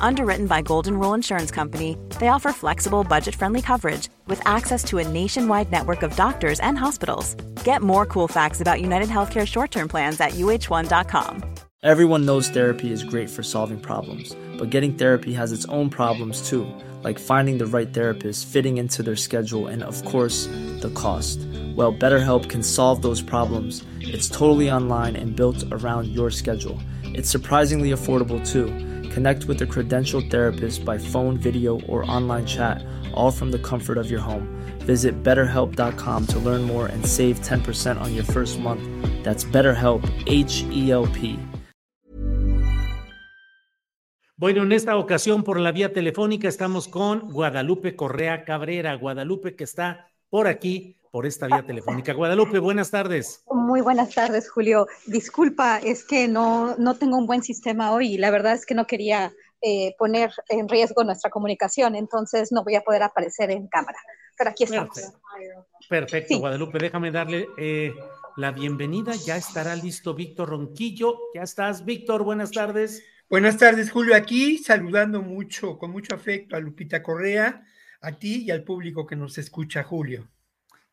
Underwritten by Golden Rule Insurance Company, they offer flexible, budget friendly coverage with access to a nationwide network of doctors and hospitals. Get more cool facts about United Healthcare short term plans at uh1.com. Everyone knows therapy is great for solving problems, but getting therapy has its own problems too, like finding the right therapist, fitting into their schedule, and of course, the cost. Well, BetterHelp can solve those problems. It's totally online and built around your schedule. It's surprisingly affordable too. Connect with a credentialed therapist by phone, video, or online chat, all from the comfort of your home. Visit betterhelp.com to learn more and save 10% on your first month. That's BetterHelp, H E L P. Bueno, en esta ocasión por la vía telefónica estamos con Guadalupe Correa Cabrera. Guadalupe que está por aquí por esta vía telefónica. Guadalupe, buenas tardes. Muy buenas tardes, Julio. Disculpa, es que no, no tengo un buen sistema hoy y la verdad es que no quería eh, poner en riesgo nuestra comunicación, entonces no voy a poder aparecer en cámara. Pero aquí estamos. Perfecto, Guadalupe, déjame darle eh, la bienvenida. Ya estará listo Víctor Ronquillo. Ya estás, Víctor, buenas tardes. Buenas tardes, Julio. Aquí saludando mucho, con mucho afecto a Lupita Correa, a ti y al público que nos escucha, Julio.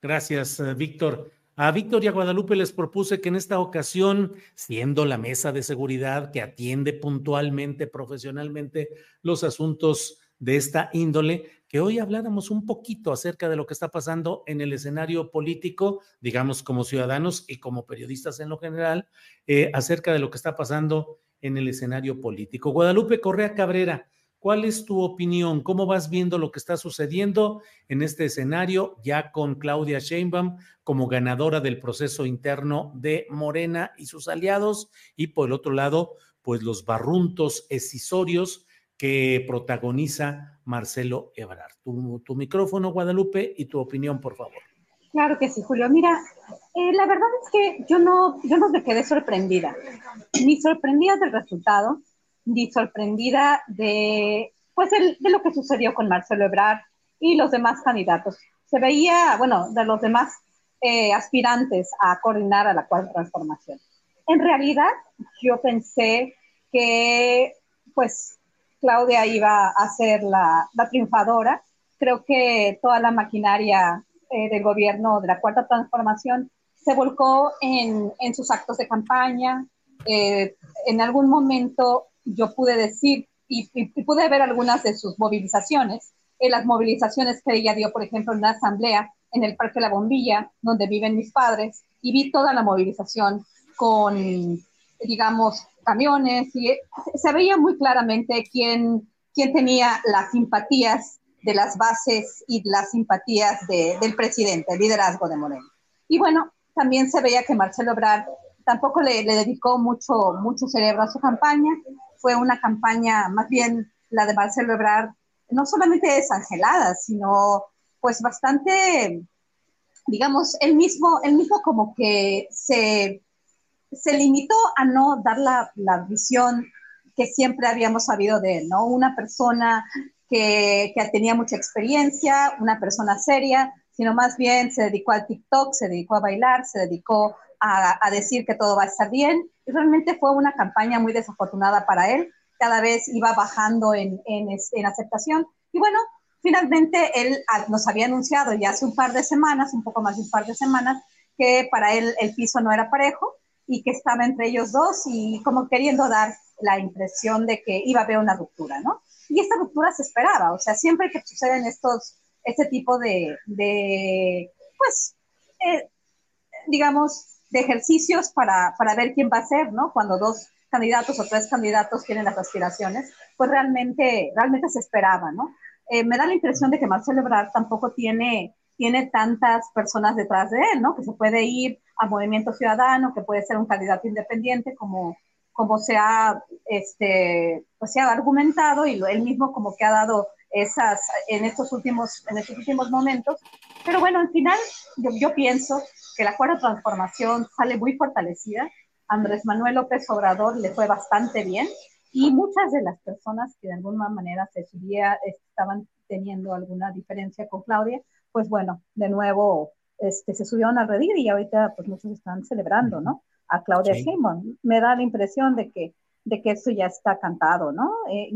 Gracias, eh, Víctor. A Víctor y a Guadalupe les propuse que en esta ocasión, siendo la mesa de seguridad que atiende puntualmente, profesionalmente los asuntos de esta índole, que hoy habláramos un poquito acerca de lo que está pasando en el escenario político, digamos como ciudadanos y como periodistas en lo general, eh, acerca de lo que está pasando en el escenario político. Guadalupe Correa Cabrera, ¿Cuál es tu opinión? ¿Cómo vas viendo lo que está sucediendo en este escenario ya con Claudia Sheinbaum como ganadora del proceso interno de Morena y sus aliados? Y por el otro lado, pues los barruntos escisorios que protagoniza Marcelo Ebrard. Tu, micrófono, Guadalupe, y tu opinión, por favor. Claro que sí, Julio. Mira, eh, la verdad es que yo no, yo no me quedé sorprendida, ni sorprendida del resultado, sorprendida de, pues, de lo que sucedió con Marcelo Ebrard y los demás candidatos. Se veía, bueno, de los demás eh, aspirantes a coordinar a la cuarta transformación. En realidad, yo pensé que, pues, Claudia iba a ser la, la triunfadora. Creo que toda la maquinaria eh, del gobierno de la cuarta transformación se volcó en, en sus actos de campaña. Eh, en algún momento yo pude decir y, pude ver algunas de sus movilizaciones, en las movilizaciones que ella dio, por ejemplo, en una asamblea en el Parque La Bombilla, donde viven mis padres, y vi toda la movilización con, digamos, camiones, y se veía muy claramente quién, quién tenía las simpatías de las bases y las simpatías del presidente, el liderazgo de Moreno. Y bueno, también se veía que Marcelo Ebrard tampoco le, le dedicó mucho, mucho cerebro a su campaña, fue una campaña, más bien la de Marcelo Ebrard, no solamente desangelada, sino pues bastante, digamos, él mismo, él mismo como que se, se limitó a no dar la, la visión que siempre habíamos sabido de él, ¿no? Una persona que, que, tenía mucha experiencia, una persona seria, sino más bien se dedicó al TikTok, se dedicó a bailar, se dedicó a, a decir que todo va a estar bien realmente fue una campaña muy desafortunada para él. Cada vez iba bajando en, en, en aceptación. Y bueno, finalmente él nos había anunciado ya hace un par de semanas, un poco más de un par de semanas, que para él el piso no era parejo y que estaba entre ellos dos y como queriendo dar la impresión de que iba a haber una ruptura, ¿no? Y esta ruptura se esperaba, o sea, siempre que suceden estos, este tipo de, de pues, eh, digamos, de ejercicios para, para ver quién va a ser, ¿no? Cuando dos candidatos o tres candidatos tienen las aspiraciones, pues realmente, realmente se esperaba, ¿no? Eh, me da la impresión de que Marcelo Ebrard tampoco tiene, tiene tantas personas detrás de él, ¿no? Que se puede ir a Movimiento Ciudadano, que puede ser un candidato independiente como, como se ha, este, pues se ha argumentado y lo, él mismo como que ha dado esas, en estos últimos, en estos últimos momentos. Pero bueno, al final yo, yo pienso que la cuarta transformación sale muy fortalecida. Andrés Manuel López Obrador le fue bastante bien y muchas de las personas que de alguna manera se subía, estaban teniendo alguna diferencia con Claudia, pues bueno, de nuevo este, se subieron a redir y ahorita pues muchos están celebrando, ¿no? A Claudia Sheinbaum. Me da la impresión de que, de que eso ya está cantado, ¿no? Eh,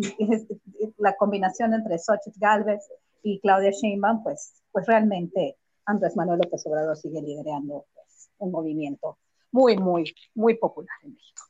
la combinación entre Xochitl Galvez y Claudia Sheinbaum, pues, pues realmente Andrés Manuel López Obrador sigue liderando pues, un movimiento muy, muy, muy popular en México.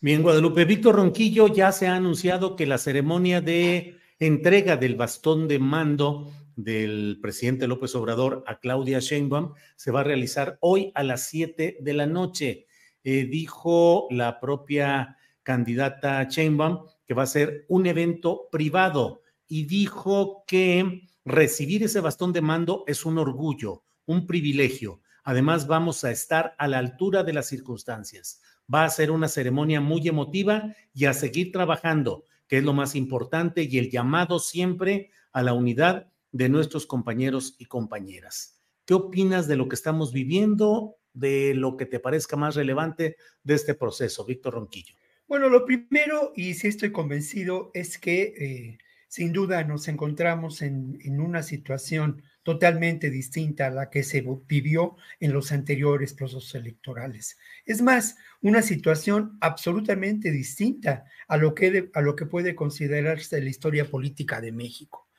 Bien, Guadalupe. Víctor Ronquillo ya se ha anunciado que la ceremonia de entrega del bastón de mando del presidente López Obrador a Claudia Sheinbaum se va a realizar hoy a las 7 de la noche. Eh, dijo la propia candidata Sheinbaum que va a ser un evento privado y dijo que recibir ese bastón de mando es un orgullo, un privilegio. Además, vamos a estar a la altura de las circunstancias. Va a ser una ceremonia muy emotiva y a seguir trabajando, que es lo más importante, y el llamado siempre a la unidad de nuestros compañeros y compañeras. ¿Qué opinas de lo que estamos viviendo, de lo que te parezca más relevante de este proceso, Víctor Ronquillo? Bueno, lo primero, y sí estoy convencido, es que eh, sin duda nos encontramos en, en, una situación totalmente distinta a la que se vivió en los anteriores procesos electorales. Es más, una situación absolutamente distinta a lo que, a lo que puede considerarse la historia política de México.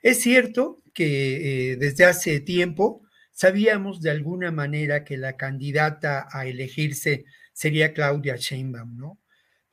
Es cierto que eh, desde hace tiempo sabíamos de alguna manera que la candidata a elegirse sería Claudia Sheinbaum, ¿no?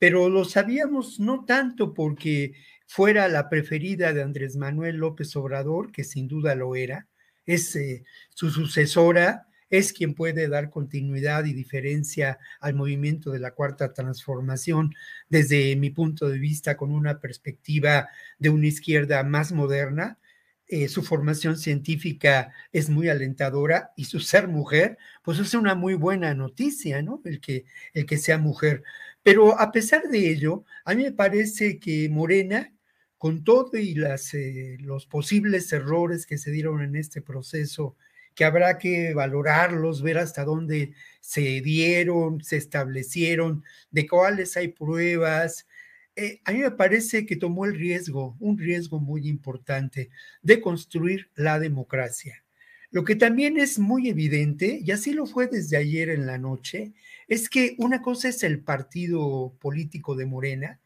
Pero lo sabíamos no tanto porque fuera la preferida de Andrés Manuel López Obrador, que sin duda lo era, es eh, su sucesora, es quien puede dar continuidad y diferencia al movimiento de la cuarta transformación desde mi punto de vista con una perspectiva de una izquierda más moderna. Eh, su formación científica es muy alentadora y su ser mujer, pues es una muy buena noticia, ¿no? El que, el que sea mujer. Pero a pesar de ello, a mí me parece que Morena, con todo y eh, los posibles errores que se dieron en este proceso que habrá que valorarlos, ver hasta dónde se dieron, se establecieron, de cuáles hay pruebas. Eh, a mí me parece que tomó el riesgo, un riesgo muy importante, de construir la democracia. Lo que también es muy evidente, y así lo fue desde ayer en la noche, es que una cosa es el partido político de Morena,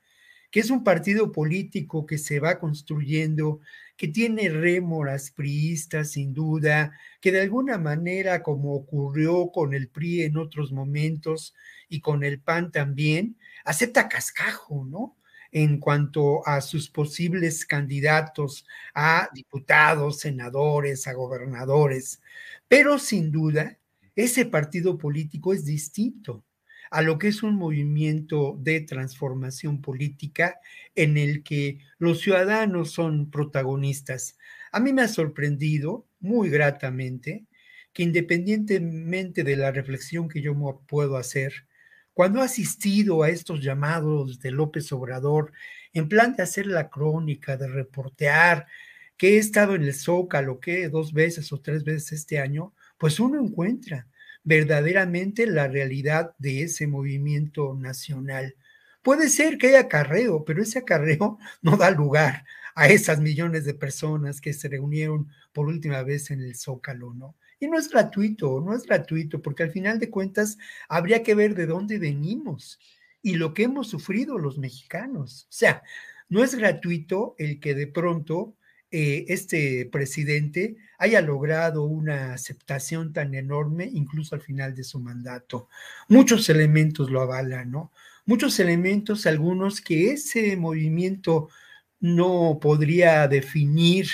que es un partido político que se va construyendo, que tiene rémoras priistas sin duda, que de alguna manera, como ocurrió con el PRI en otros momentos y con el PAN también, acepta cascajo, ¿no? En cuanto a sus posibles candidatos a diputados, senadores, a gobernadores. Pero sin duda, ese partido político es distinto a lo que es un movimiento de transformación política en el que los ciudadanos son protagonistas. A mí me ha sorprendido muy gratamente que independientemente de la reflexión que yo puedo hacer, cuando he asistido a estos llamados de López Obrador en plan de hacer la crónica, de reportear, que he estado en el Zócalo, que dos veces o tres veces este año, pues uno encuentra verdaderamente la realidad de ese movimiento nacional. Puede ser que haya acarreo, pero ese acarreo no da lugar a esas millones de personas que se reunieron por última vez en el Zócalo, ¿no? Y no es gratuito, no es gratuito, porque al final de cuentas habría que ver de dónde venimos y lo que hemos sufrido los mexicanos. O sea, no es gratuito el que de pronto eh, este presidente haya logrado una aceptación tan enorme, incluso al final de su mandato. Muchos elementos lo avalan, ¿no? Muchos elementos, algunos que ese movimiento no podría definir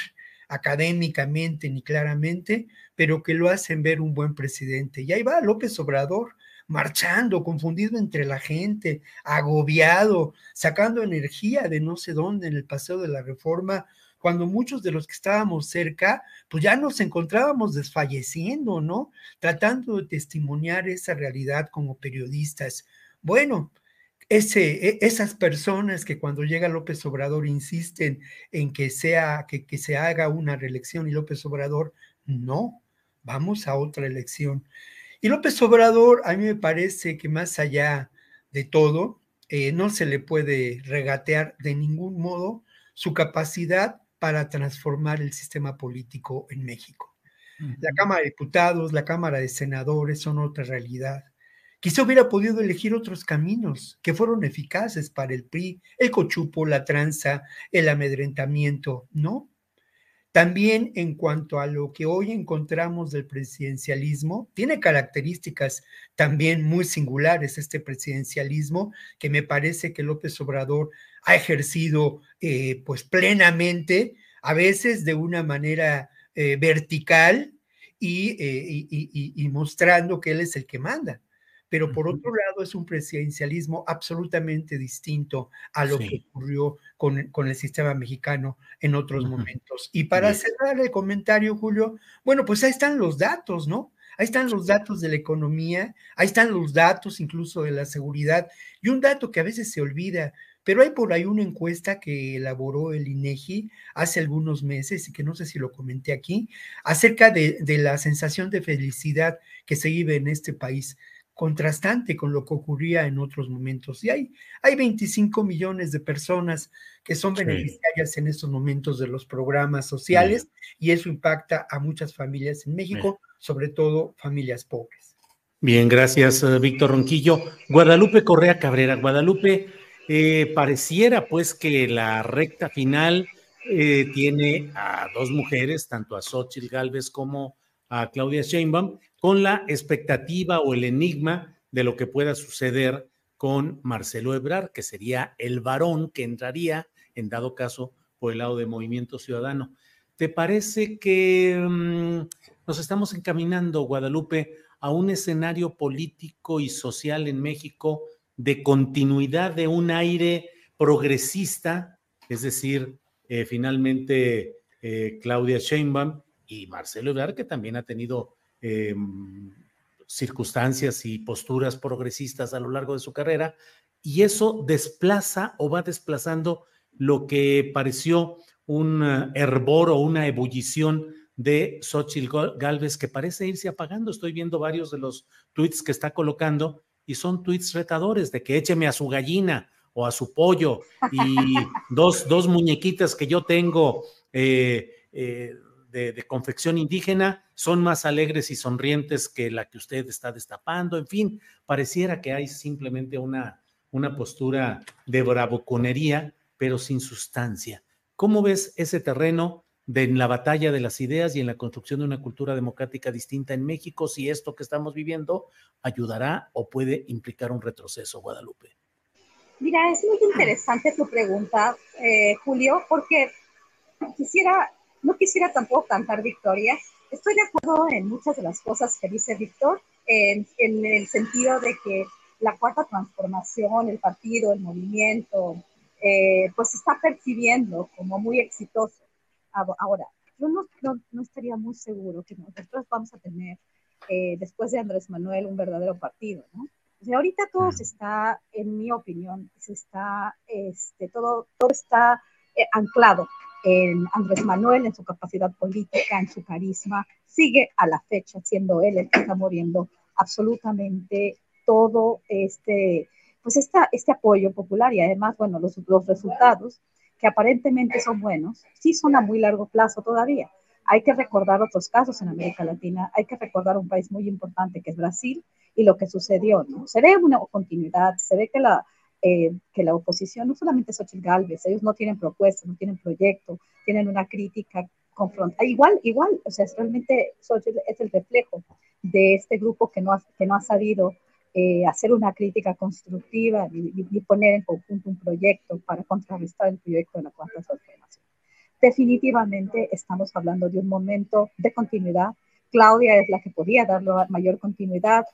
académicamente ni claramente, pero que lo hacen ver un buen presidente. Y ahí va López Obrador marchando, confundido entre la gente, agobiado, sacando energía de no sé dónde en el paseo de la reforma, cuando muchos de los que estábamos cerca, pues ya nos encontrábamos desfalleciendo, ¿no? Tratando de testimoniar esa realidad como periodistas. Bueno, ese, e, esas personas que cuando llega López Obrador insisten en que, sea, que, que se haga una reelección y López Obrador, no, vamos a otra elección. Y López Obrador, a mí me parece que más allá de todo, eh, no se le puede regatear de ningún modo su capacidad para transformar el sistema político en México. La Cámara de Diputados, la Cámara de Senadores son otra realidad. Quizá hubiera podido elegir otros caminos que fueron eficaces para el PRI, el cochupo, la tranza, el amedrentamiento, ¿no? También en cuanto a lo que hoy encontramos del presidencialismo, tiene características también muy singulares este presidencialismo, que me parece que López Obrador ha ejercido eh, pues plenamente, a veces de una manera eh, vertical eh, y mostrando que él es el que manda pero por otro lado es un presidencialismo absolutamente distinto a lo que ocurrió con, el sistema mexicano en otros momentos. Y para cerrar el comentario, Julio, bueno, pues ahí están los datos, ¿no? Ahí están los datos de la economía, ahí están los datos incluso de la seguridad. Y un dato que a veces se olvida, pero hay por ahí una encuesta que elaboró el INEGI hace algunos meses y que no sé si lo comenté aquí, acerca de, de la sensación de felicidad que se vive en este país contrastante con lo que ocurría en otros momentos. Y hay, hay 25 millones de personas que son beneficiarias en estos momentos de los programas sociales y eso impacta a muchas familias en México, sobre todo familias pobres. Bien, gracias, eh, Víctor Ronquillo. Guadalupe Correa Cabrera. Guadalupe, eh, pareciera pues que la recta final eh, tiene a dos mujeres, tanto a Xochitl Galvez como a Claudia Sheinbaum, con la expectativa o el enigma de lo que pueda suceder con Marcelo Ebrard, que sería el varón que entraría, en dado caso, por el lado de Movimiento Ciudadano. ¿Te parece que mm, nos estamos encaminando, Guadalupe, a un escenario político y social en México de continuidad de un aire progresista, es decir, eh, finalmente eh, Claudia Sheinbaum y Marcelo Ebrard, que también ha tenido eh, circunstancias y posturas progresistas a lo largo de su carrera, y eso desplaza o va desplazando lo que pareció un eh, hervor o una ebullición de Xochitl Galvez que parece irse apagando. Estoy viendo varios de los tweets que está colocando y son tweets retadores de que écheme a su gallina o a su pollo y dos, dos muñequitas que yo tengo eh, de, confección indígena son más alegres y sonrientes que la que usted está destapando. En fin, pareciera que hay simplemente una, una postura de bravuconería, pero sin sustancia. ¿Cómo ves ese terreno de en la batalla de las ideas y en la construcción de una cultura democrática distinta en México, si esto que estamos viviendo ayudará o puede implicar un retroceso, Guadalupe? Mira, es muy interesante tu pregunta, eh, Julio, porque quisiera no quisiera tampoco cantar victoria. Estoy de acuerdo en muchas de las cosas que dice Víctor, en, el sentido de que la cuarta transformación, el partido, el movimiento, eh, pues se está percibiendo como muy exitoso. Ahora, yo no, no, estaría muy seguro que nosotros vamos a tener, eh, después de Andrés Manuel, un verdadero partido, ¿no? O ahorita todo se está, en mi opinión, se está, este, todo, todo está eh, anclado en Andrés Manuel, en su capacidad política, en su carisma, sigue a la fecha siendo él el que está moviendo absolutamente todo este, pues esta, este apoyo popular y además, bueno, los, los resultados que aparentemente son buenos, sí son a muy largo plazo todavía. Hay que recordar otros casos en América Latina, hay que recordar un país muy importante que es Brasil y lo que sucedió, ¿no? Se ve una continuidad, se ve que la, eh, que la oposición, no solamente Xochitl Galvez, ellos no tienen propuestas, no tienen proyecto, tienen una crítica confrontada. Igual, igual, o sea, realmente Xochitl es el reflejo de este grupo que no ha, que no ha sabido eh, hacer una crítica constructiva ni, poner en conjunto un proyecto para contrarrestar el proyecto de la cuarta transformación. Definitivamente estamos hablando de un momento de continuidad. Claudia es la que podía darle mayor continuidad,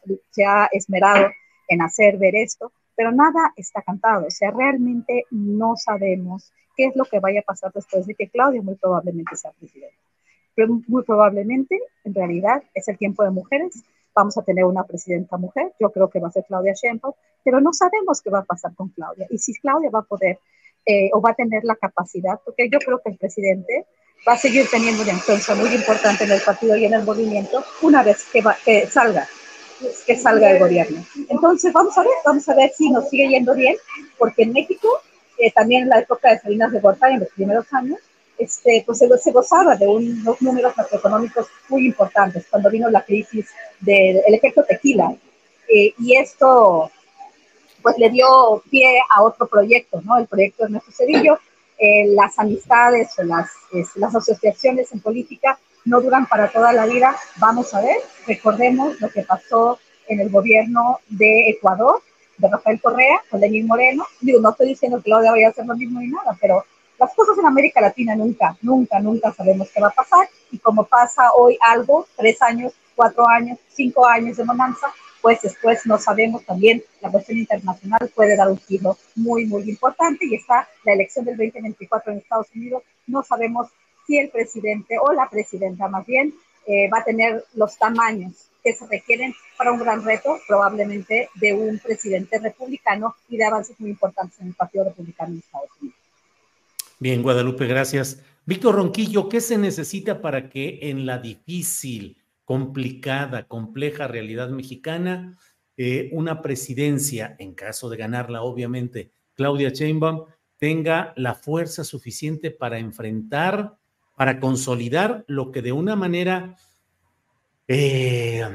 ha esmerado en hacer ver esto, pero nada está cantado, o sea, realmente no sabemos qué es lo que vaya a pasar después de que Claudia muy probablemente sea presidenta. Pero muy probablemente, en realidad, es el tiempo de mujeres, vamos a tener una presidenta mujer, yo creo que va a ser Claudia Sheinbaum, pero no sabemos qué va a pasar con Claudia y si Claudia va a poder eh, o va a tener la capacidad, porque yo creo que el presidente va a seguir teniendo una influencia muy importante en el partido y en el movimiento una vez que, va, que salga que salga el gobierno. Entonces, vamos a ver, vamos a ver si nos sigue yendo bien, porque en México, eh, también en la época de Salinas de Gortari, en los primeros años, este, pues se, se gozaba de unos números macroeconómicos muy importantes cuando vino la crisis del efecto tequila. Eh, y esto pues le dio pie a otro proyecto, ¿no? El proyecto Ernesto Cedillo. Eh, las amistades o las, las asociaciones en política no duran para toda la vida. Vamos a ver, recordemos lo que pasó en el gobierno de Ecuador, de Rafael Correa, con Lenín Moreno. Digo, no estoy diciendo que Claudia vaya a hacer lo mismo ni nada, pero las cosas en América Latina nunca, nunca, nunca sabemos qué va a pasar. Y como pasa hoy algo, tres años, cuatro años, cinco años de bonanza, pues después no sabemos también, la cuestión internacional puede dar un giro muy, muy importante y está la elección del 2024 en Estados Unidos. No sabemos si el presidente o la presidenta más bien eh, va a tener los tamaños que se requieren para un gran reto, probablemente de un presidente republicano y de avances muy importantes en el Partido Republicano en Estados Unidos. Bien, Guadalupe, gracias. Víctor Ronquillo, ¿qué se necesita para que en la difícil, complicada, compleja realidad mexicana, eh, una presidencia, en caso de ganarla, obviamente, Claudia Sheinbaum, tenga la fuerza suficiente para enfrentar, para consolidar lo que de una manera, eh,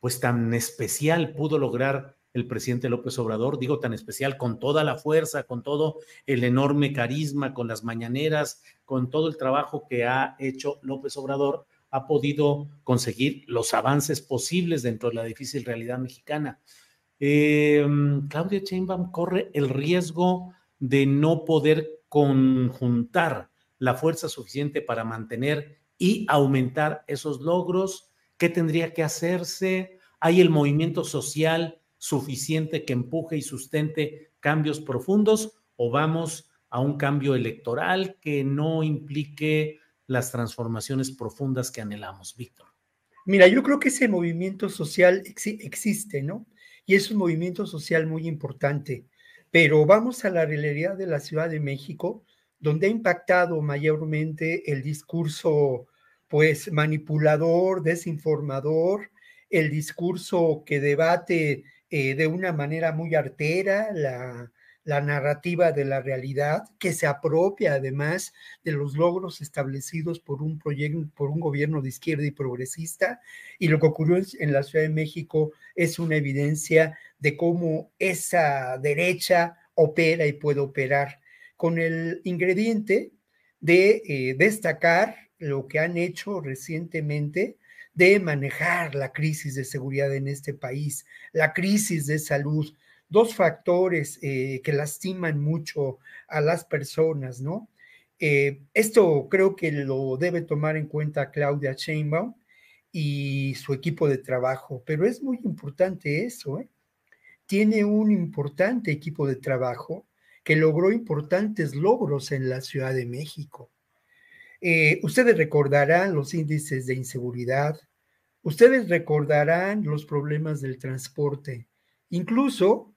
pues tan especial pudo lograr el presidente López Obrador, digo tan especial, con toda la fuerza, con todo el enorme carisma, con las mañaneras, con todo el trabajo que ha hecho López Obrador, ha podido conseguir los avances posibles dentro de la difícil realidad mexicana. Em, Claudia Sheinbaum corre el riesgo de no poder conjuntar la fuerza suficiente para mantener y aumentar esos logros. ¿Qué tendría que hacerse? ¿Hay el movimiento social suficiente que empuje y sustente cambios profundos o vamos a un cambio electoral que no implique las transformaciones profundas que anhelamos, Víctor? Mira, yo creo que ese movimiento social existe, ¿no? Y es un movimiento social muy importante, pero vamos a la realidad de la Ciudad de México, donde ha impactado mayormente el discurso, pues, manipulador, desinformador, el discurso que debate eh, de una manera muy artera la, la narrativa de la realidad, que se apropia además de los logros establecidos por un proyecto, por un gobierno de izquierda y progresista. Y lo que ocurrió en la Ciudad de México es una evidencia de cómo esa derecha opera y puede operar con el ingrediente de eh, destacar lo que han hecho recientemente de manejar la crisis de seguridad en este país, la crisis de salud, dos factores eh, que lastiman mucho a las personas, ¿no? Eh, esto creo que lo debe tomar en cuenta Claudia Sheinbaum y su equipo de trabajo, pero es muy importante eso, ¿eh? Tiene un importante equipo de trabajo que logró importantes logros en la Ciudad de México. ustedes recordarán los índices de inseguridad, Ustedes recordarán los problemas del transporte. Incluso,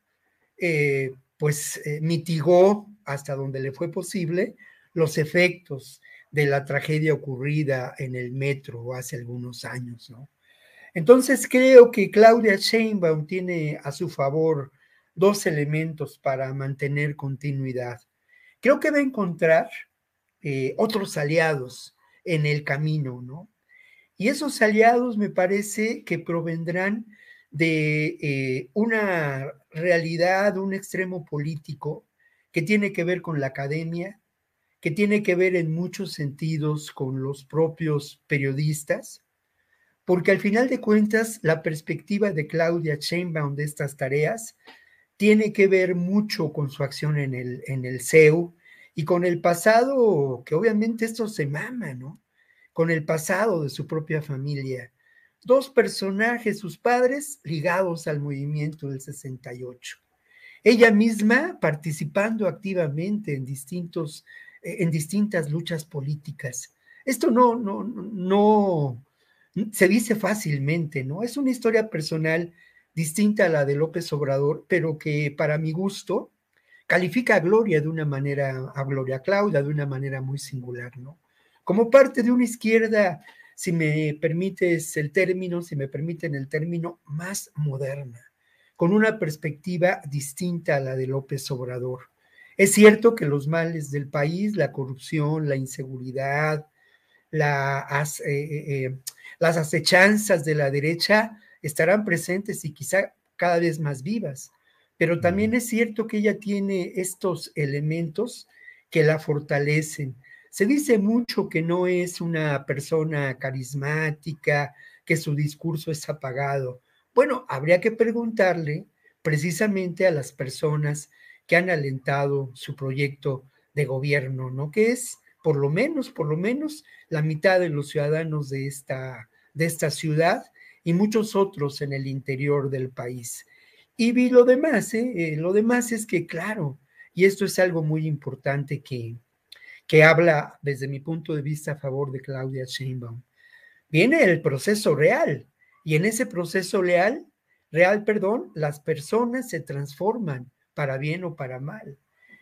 eh, pues, eh, mitigó hasta donde le fue posible los efectos de la tragedia ocurrida en el metro hace algunos años, ¿no? Entonces creo que Claudia Sheinbaum tiene a su favor dos elementos para mantener continuidad. Creo que va a encontrar eh, otros aliados en el camino, ¿no? Y esos aliados me parece que provendrán de eh, una realidad, un extremo político que tiene que ver con la academia, que tiene que ver en muchos sentidos con los propios periodistas, porque al final de cuentas la perspectiva de Claudia Sheinbaum de estas tareas tiene que ver mucho con su acción en el, en el CEU y con el pasado, que obviamente esto se mama, ¿no? con el pasado de su propia familia. Dos personajes, sus padres, ligados al movimiento del 68. Ella misma participando activamente en, distintos, eh, en distintas luchas políticas. Esto no, no, no, se dice fácilmente, ¿no? Es una historia personal distinta a la de López Obrador, pero que para mi gusto califica a Gloria de una manera, a Gloria Claudia de una manera muy singular, ¿no? Como parte de una izquierda, si me permites el término, si me permiten el término, más moderna, con una perspectiva distinta a la de López Obrador. Es cierto que los males del país, la corrupción, la inseguridad, eh, eh, eh, las acechanzas de la derecha estarán presentes y quizá cada vez más vivas. Pero también es cierto que ella tiene estos elementos que la fortalecen. Se dice mucho que no es una persona carismática, que su discurso es apagado. Bueno, habría que preguntarle precisamente a las personas que han alentado su proyecto de gobierno, ¿no? Que es por lo menos, por lo menos la mitad de los ciudadanos de esta, de esta ciudad y muchos otros en el interior del país. Y vi lo demás, ¿eh? ¿eh? lo demás es que, claro, y esto es algo muy importante que, que habla desde mi punto de vista a favor de Claudia Sheinbaum. Viene el proceso real y en ese proceso real, real, perdón, las personas se transforman para bien o para mal.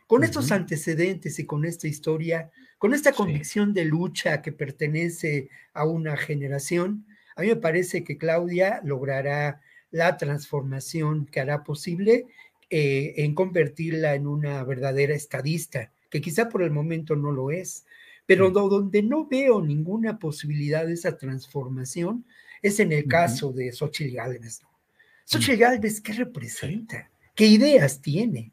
Con estos antecedentes y con esta historia, con esta convicción de lucha que pertenece a una generación, a mí me parece que Claudia logrará la transformación que hará posible eh, en convertirla en una verdadera estadista, que quizá por el momento no lo es, pero donde no veo ninguna posibilidad de esa transformación es en el caso de Xochitl Gálvez. Xochitl Gálvez, ¿qué representa? ¿Qué ideas tiene?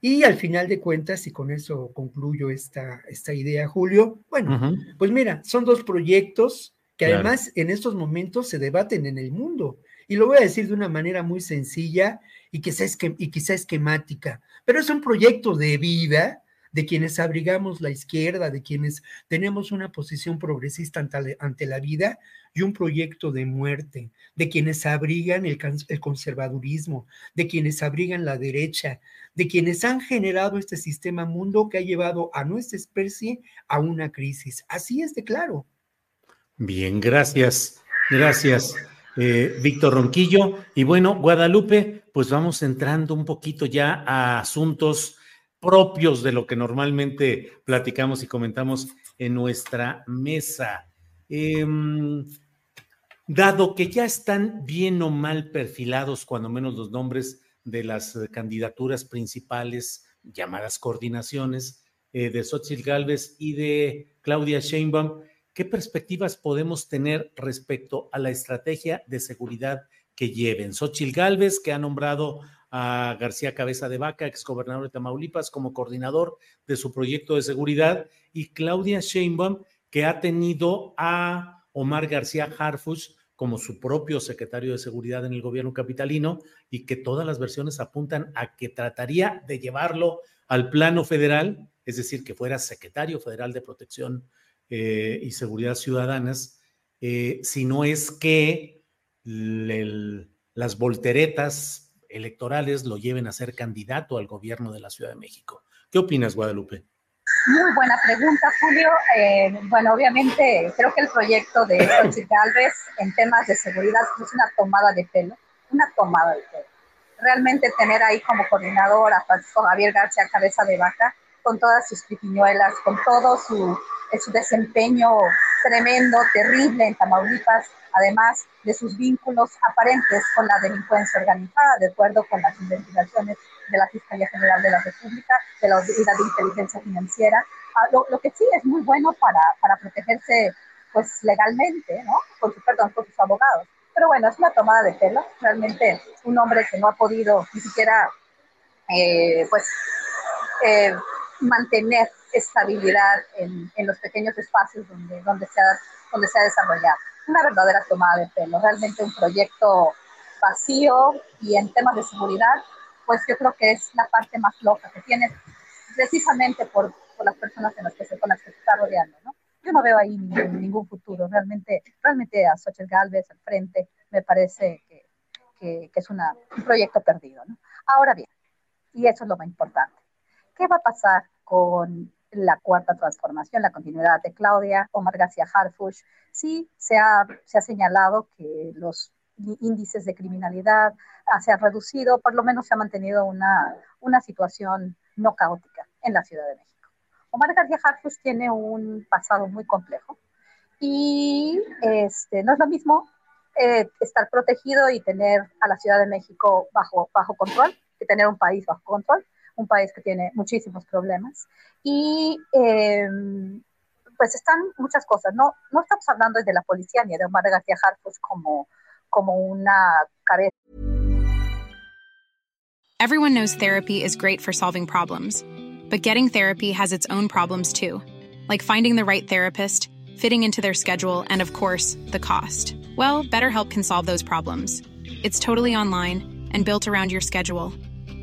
Y al final de cuentas, y con eso concluyo esta, esta idea, Julio, bueno, pues mira, son dos proyectos que además en estos momentos se debaten en el mundo. Y lo voy a decir de una manera muy sencilla y quizá, y quizá esquemática, pero es un proyecto de vida de quienes abrigamos la izquierda, de quienes tenemos una posición progresista ante, ante la vida y un proyecto de muerte, de quienes abrigan el, el, conservadurismo, de quienes abrigan la derecha, de quienes han generado este sistema mundo que ha llevado a nuestra especie a una crisis. Así es de claro. Bien, gracias. Gracias, eh, Víctor Ronquillo. Y bueno, Guadalupe, pues vamos entrando un poquito ya a asuntos propios de lo que normalmente platicamos y comentamos en nuestra mesa. Em, dado que ya están bien o mal perfilados, cuando menos los nombres de las candidaturas principales, llamadas coordinaciones, eh, de Xochitl Galvez y de Claudia Sheinbaum, ¿qué perspectivas podemos tener respecto a la estrategia de seguridad que lleven? Xochitl Galvez, que ha nombrado a García Cabeza de Vaca, exgobernador de Tamaulipas, como coordinador de su proyecto de seguridad, y Claudia Sheinbaum, que ha tenido a Omar García Harfuch como su propio secretario de seguridad en el gobierno capitalino y que todas las versiones apuntan a que trataría de llevarlo al plano federal, es decir, que fuera secretario federal de protección eh, y Seguridad Ciudadanas, eh, si no es que las volteretas electorales lo lleven a ser candidato al gobierno de la Ciudad de México. ¿Qué opinas, Guadalupe? Muy buena pregunta, Julio. Eh, bueno, obviamente creo que el proyecto de Xochitl Galvez en temas de seguridad es una tomada de pelo, una tomada de pelo. Realmente tener ahí como coordinador a Francisco Javier García Cabeza de Vaca, con todas sus triquiñuelas, con todo su su desempeño tremendo, terrible en Tamaulipas, además de sus vínculos aparentes con la delincuencia organizada, de acuerdo con las investigaciones de la Fiscalía General de la República, de la Unidad de Inteligencia Financiera, ah, lo, que sí es muy bueno para, para protegerse pues legalmente, ¿no? Con su, perdón, con sus abogados. Pero bueno, es una tomada de pelo, realmente un hombre que no ha podido ni siquiera, eh, pues, eh, mantener estabilidad en, en, los pequeños espacios donde, donde, se ha, donde se ha desarrollado. Una verdadera tomada de pelo, realmente un proyecto vacío y en temas de seguridad, pues yo creo que es la parte más loca que tiene precisamente por, por las personas en las que se, con las que se está rodeando, ¿no? Yo no veo ahí ningún, ningún futuro, realmente, realmente a Xochitl Galvez al frente me parece que, que, que es una, un proyecto perdido, ¿no? Ahora bien, y eso es lo más importante, ¿qué va a pasar con la cuarta transformación, la continuidad de Claudia, Omar García Harfush, sí se ha, se ha señalado que los índices de criminalidad se han reducido, por lo menos se ha mantenido una, una situación no caótica en la Ciudad de México. Omar García Harfush tiene un pasado muy complejo y este, no es lo mismo eh, estar protegido y tener a la Ciudad de México bajo, bajo control que tener un país bajo control, un país que tiene muchísimos problemas. Y eh, pues están muchas cosas. No, estamos hablando de la policía ni de Omar García Harfuch como, como una cabeza. Everyone knows therapy is great for solving problems, but getting therapy has its own problems too, like finding the right therapist, fitting into their schedule, and of course, the cost. Well, BetterHelp can solve those problems. It's totally online and built around your schedule.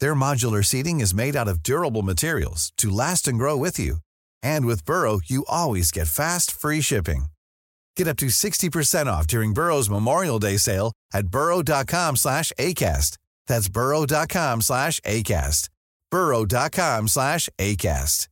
Their modular seating is made out of durable materials to last and grow with you. And with Burrow, you always get fast, free shipping. Get up to 60% off during Burrow's Memorial Day sale at burrow.com slash ACAST. That's burrow.com slash ACAST. burrow.com slash ACAST.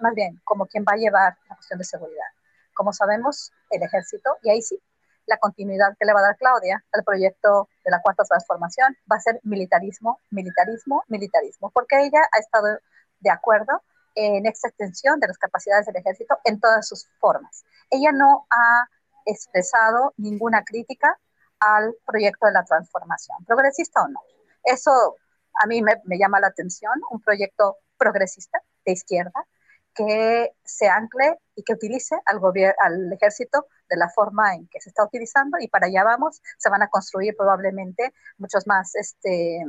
Más bien, como quien va a llevar la cuestión de seguridad. Como sabemos, el ejército, y ahí sí, la continuidad que le va a dar Claudia al proyecto de la cuarta transformación va a ser militarismo, militarismo, militarismo, porque ella ha estado de acuerdo en esta extensión de las capacidades del ejército en todas sus formas. Ella no ha expresado ninguna crítica al proyecto de la transformación, progresista o no. Eso a mí me, llama la atención, un proyecto progresista de izquierda que se ancle y que utilice al, al ejército de la forma en que se está utilizando y para allá vamos, se van a construir probablemente muchos más este,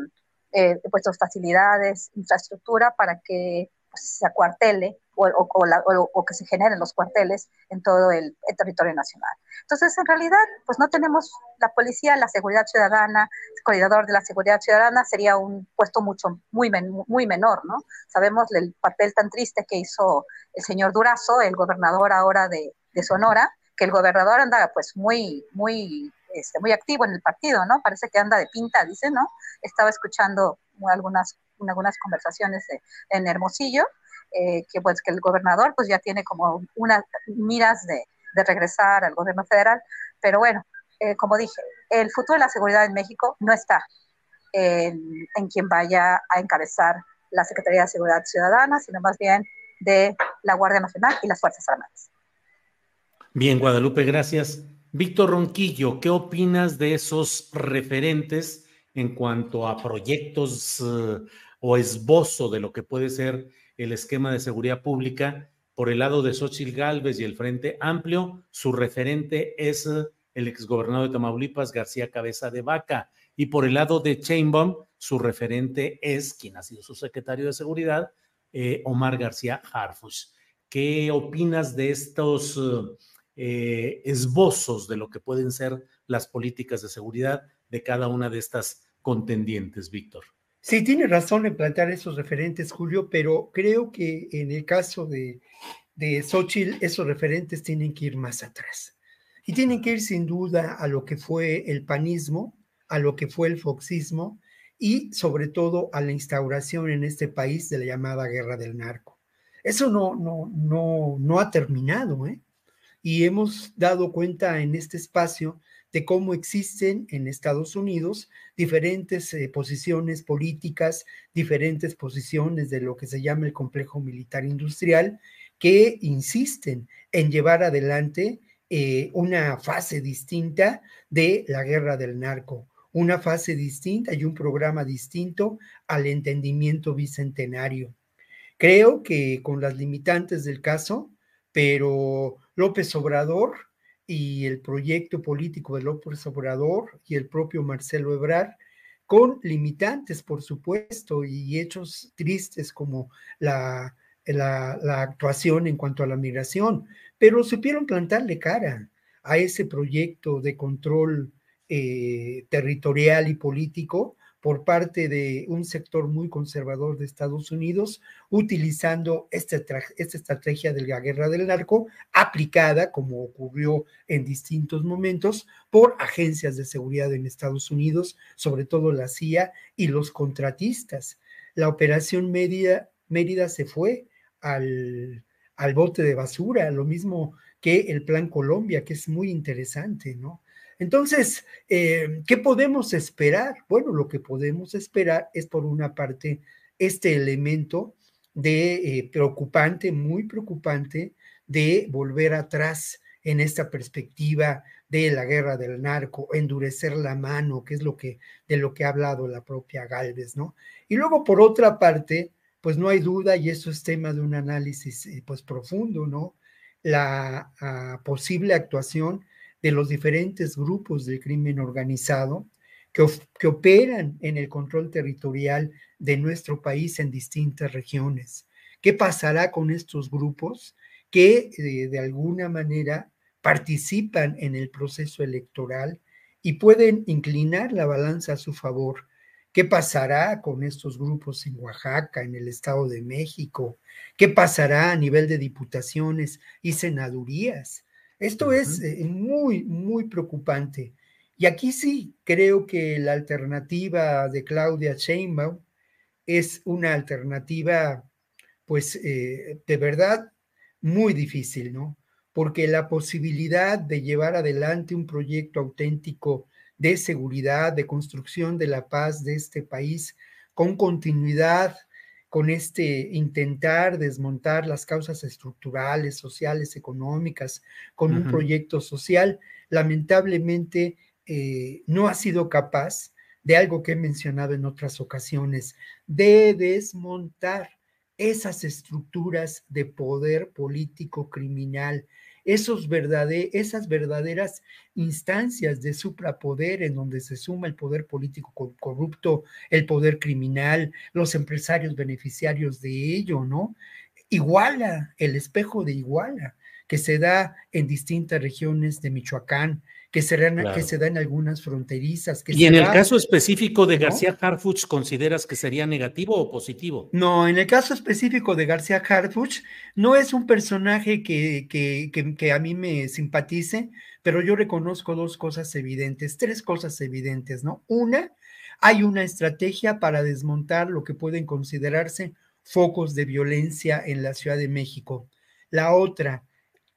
eh, puestos facilidades, infraestructura para que pues, se acuartele o, o, que se generen los cuarteles en todo el, territorio nacional. Entonces, en realidad, pues no tenemos la policía, la seguridad ciudadana, el coordinador de la seguridad ciudadana sería un puesto mucho, muy, muy menor, ¿no? Sabemos el papel tan triste que hizo el señor Durazo, el gobernador ahora de, de Sonora, que el gobernador anda pues muy, muy, este, muy activo en el partido, ¿no? Parece que anda de pinta, dice, ¿no? Estaba escuchando algunas, algunas conversaciones en Hermosillo, eh, que pues que el gobernador pues ya tiene como unas miras de, de regresar al gobierno federal, pero bueno, eh, como dije, el futuro de la seguridad en México no está en, en quien vaya a encabezar la Secretaría de Seguridad Ciudadana, sino más bien de la Guardia Nacional y las Fuerzas Armadas. Bien, Guadalupe, gracias. Víctor Ronquillo, ¿qué opinas de esos referentes en cuanto a proyectos eh, o esbozo de lo que puede ser el esquema de seguridad pública? Por el lado de Xochitl Gálvez y el Frente Amplio, su referente es eh, el exgobernador de Tamaulipas, García Cabeza de Vaca. Y por el lado de Chainbaum, su referente es, quien ha sido su secretario de Seguridad, eh, Omar García Harfush. ¿Qué opinas de estos esbozos de lo que pueden ser las políticas de seguridad de cada una de estas contendientes, Víctor. Sí, tiene razón en plantear esos referentes, Julio, pero creo que en el caso de, de Xochitl, esos referentes tienen que ir más atrás. Y tienen que ir sin duda a lo que fue el panismo, a lo que fue el foxismo y sobre todo a la instauración en este país de la llamada guerra del narco. Eso no, no, no, no ha terminado, ¿eh? Y hemos dado cuenta en este espacio de cómo existen en Estados Unidos diferentes eh, posiciones políticas, diferentes posiciones de lo que se llama el complejo militar industrial, que insisten en llevar adelante eh, una fase distinta de la guerra del narco, una fase distinta y un programa distinto al entendimiento bicentenario. Creo que con las limitantes del caso, pero López Obrador y el proyecto político de López Obrador y el propio Marcelo Ebrard, con limitantes, por supuesto, y hechos tristes como la, actuación en cuanto a la migración, pero supieron plantarle cara a ese proyecto de control eh, territorial y político por parte de un sector muy conservador de Estados Unidos, utilizando esta, esta, estrategia de la guerra del narco, aplicada, como ocurrió en distintos momentos, por agencias de seguridad en Estados Unidos, sobre todo la CIA y los contratistas. La operación Mérida, se fue al bote de basura, lo mismo que el Plan Colombia, que es muy interesante, ¿no? Entonces, eh, ¿qué podemos esperar? Bueno, lo que podemos esperar es, por una parte, este elemento de eh, preocupante, muy preocupante, de volver atrás en esta perspectiva de la guerra del narco, endurecer la mano, que es lo que de lo que ha hablado la propia Galvez, ¿no? Y luego por otra parte, pues no hay duda y eso es tema de un análisis eh, pues profundo, ¿no? La ah, posible actuación de los diferentes grupos del crimen organizado que, que, operan en el control territorial de nuestro país en distintas regiones. ¿Qué pasará con estos grupos que eh, de alguna manera participan en el proceso electoral y pueden inclinar la balanza a su favor? ¿Qué pasará con estos grupos en Oaxaca, en el Estado de México? ¿Qué pasará a nivel de diputaciones y senadurías? Esto es eh, muy, muy preocupante. Y aquí sí creo que la alternativa de Claudia Sheinbaum es una alternativa, pues, eh, de verdad muy difícil, ¿no? Porque la posibilidad de llevar adelante un proyecto auténtico de seguridad, de construcción de la paz de este país, con continuidad, con este intentar desmontar las causas estructurales, sociales, económicas, con un proyecto social, lamentablemente eh, no ha sido capaz de algo que he mencionado en otras ocasiones, de desmontar esas estructuras de poder político criminal esos esas verdaderas instancias de suprapoder en donde se suma el poder político corrupto, el poder criminal, los empresarios beneficiarios de ello, ¿no? Iguala, el espejo de Iguala, que se da en distintas regiones de Michoacán, que se, que se da en algunas fronterizas. ¿Y en el caso específico de García Harfuch, consideras que sería negativo o positivo? No, en el caso específico de García Harfuch, no es un personaje que, que, que, a mí me simpatice, pero yo reconozco dos cosas evidentes, tres cosas evidentes, ¿no? Una, hay una estrategia para desmontar lo que pueden considerarse focos de violencia en la Ciudad de México. La otra,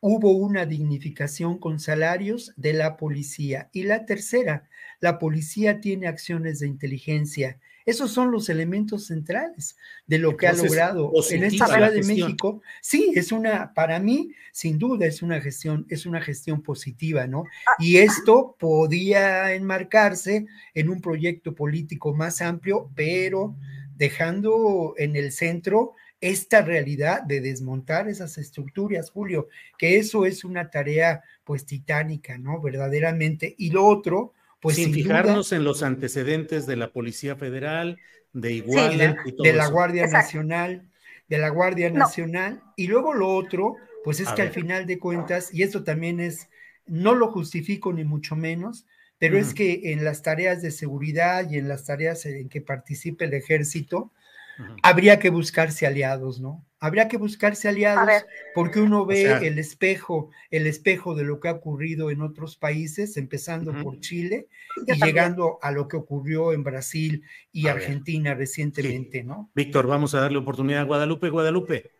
hubo una dignificación con salarios de la policía. Y la tercera, la policía tiene acciones de inteligencia. Esos son los elementos centrales de lo que ha logrado en esta Ciudad de México. Sí, es una, para mí, sin duda, es una gestión, es una gestión positiva, ¿no? Ah, y esto podía enmarcarse en un proyecto político más amplio, pero dejando en el centro esta realidad de desmontar esas estructuras, Julio, que eso es una tarea pues titánica, ¿no? Verdaderamente. Y lo otro, pues... Sin, fijarnos en los antecedentes de la Policía Federal, de Iguala de, la Guardia Nacional, de la Guardia Nacional. Y luego lo otro, pues es que al final de cuentas, y esto también es, no lo justifico ni mucho menos, pero es que en las tareas de seguridad y en las tareas en que participe el ejército, habría que buscarse aliados, ¿no? Habría que buscarse aliados porque uno ve el espejo, el espejo de lo que ha ocurrido en otros países, empezando por Chile y llegando a lo que ocurrió en Brasil y Argentina recientemente, ¿no? Víctor, vamos a darle oportunidad a Guadalupe. Guadalupe.